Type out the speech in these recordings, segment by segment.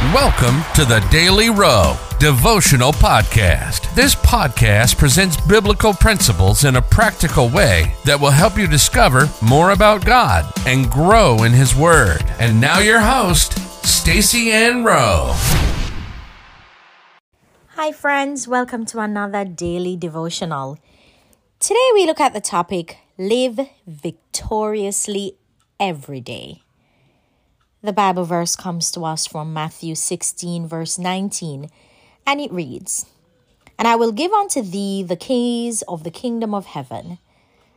Welcome to the Daily Row Devotional Podcast. This podcast presents biblical principles in a practical way that will help you discover more about God and grow in His Word. And now, your host, Stacy Ann Rowe. Hi, friends. Welcome to another daily devotional. Today, we look at the topic Live Victoriously Every Day. The Bible verse comes to us from Matthew 16, verse 19, and it reads And I will give unto thee the keys of the kingdom of heaven,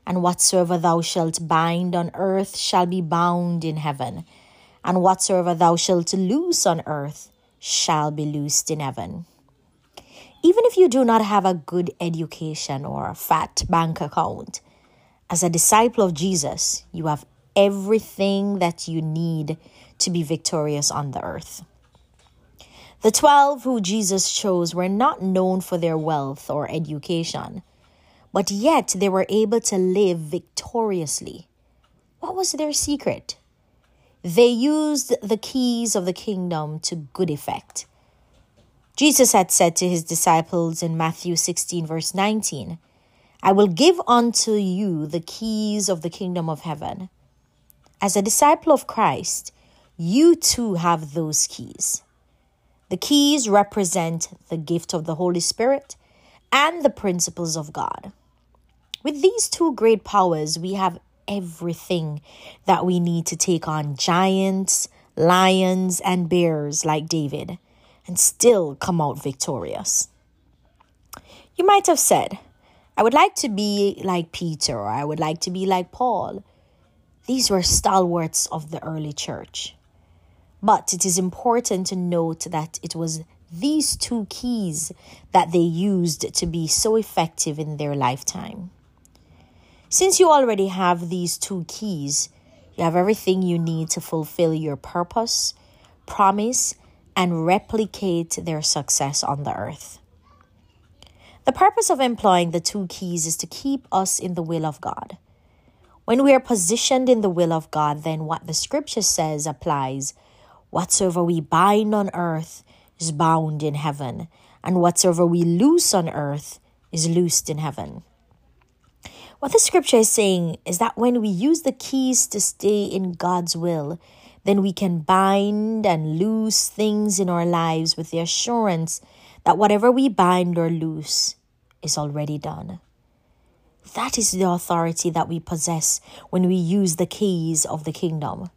and whatsoever thou shalt bind on earth shall be bound in heaven, and whatsoever thou shalt loose on earth shall be loosed in heaven. Even if you do not have a good education or a fat bank account, as a disciple of Jesus, you have everything that you need to be victorious on the earth. The 12 who Jesus chose were not known for their wealth or education, but yet they were able to live victoriously. What was their secret? They used the keys of the kingdom to good effect. Jesus had said to his disciples in Matthew 16, verse 19, I will give unto you the keys of the kingdom of heaven. As a disciple of Christ, you too have those keys. The keys represent the gift of the Holy Spirit and the principles of God. With these two great powers, we have everything that we need to take on giants, lions, and bears like David and still come out victorious. You might have said, I would like to be like Peter or I would like to be like Paul. These were stalwarts of the early church. But it is important to note that it was these two keys that they used to be so effective in their lifetime. Since you already have these two keys, you have everything you need to fulfill your purpose, promise, and replicate their success on the earth. The purpose of employing the two keys is to keep us in the will of God. When we are positioned in the will of God, then what the scripture says applies Whatsoever we bind on earth is bound in heaven, and whatsoever we loose on earth is loosed in heaven. What the scripture is saying is that when we use the keys to stay in God's will, then we can bind and loose things in our lives with the assurance that whatever we bind or loose is already done. That is the authority that we possess when we use the keys of the kingdom.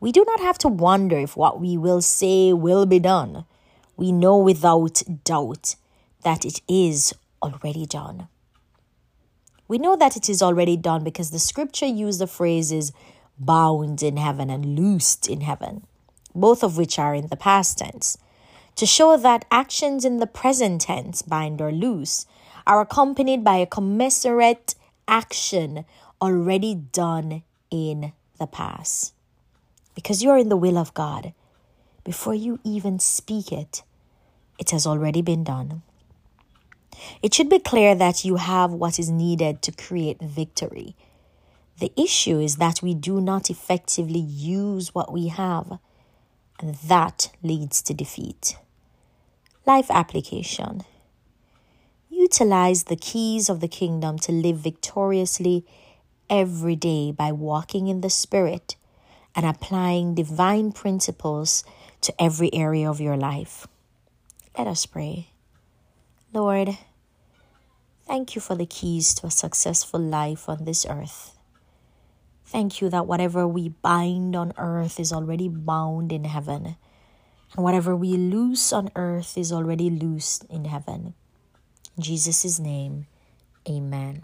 We do not have to wonder if what we will say will be done. We know without doubt that it is already done. We know that it is already done because the scripture used the phrases bound in heaven and loosed in heaven, both of which are in the past tense, to show that actions in the present tense, bind or loose, are accompanied by a commensurate action already done in the past because you are in the will of God. Before you even speak it, it has already been done. It should be clear that you have what is needed to create victory. The issue is that we do not effectively use what we have, and that leads to defeat. Life application Utilize the keys of the kingdom to live victoriously every day by walking in the Spirit and applying divine principles to every area of your life. Let us pray. Lord, thank you for the keys to a successful life on this earth. Thank you that whatever we bind on earth is already bound in heaven, and whatever we loose on earth is already loosed in heaven. Jesus' name, amen.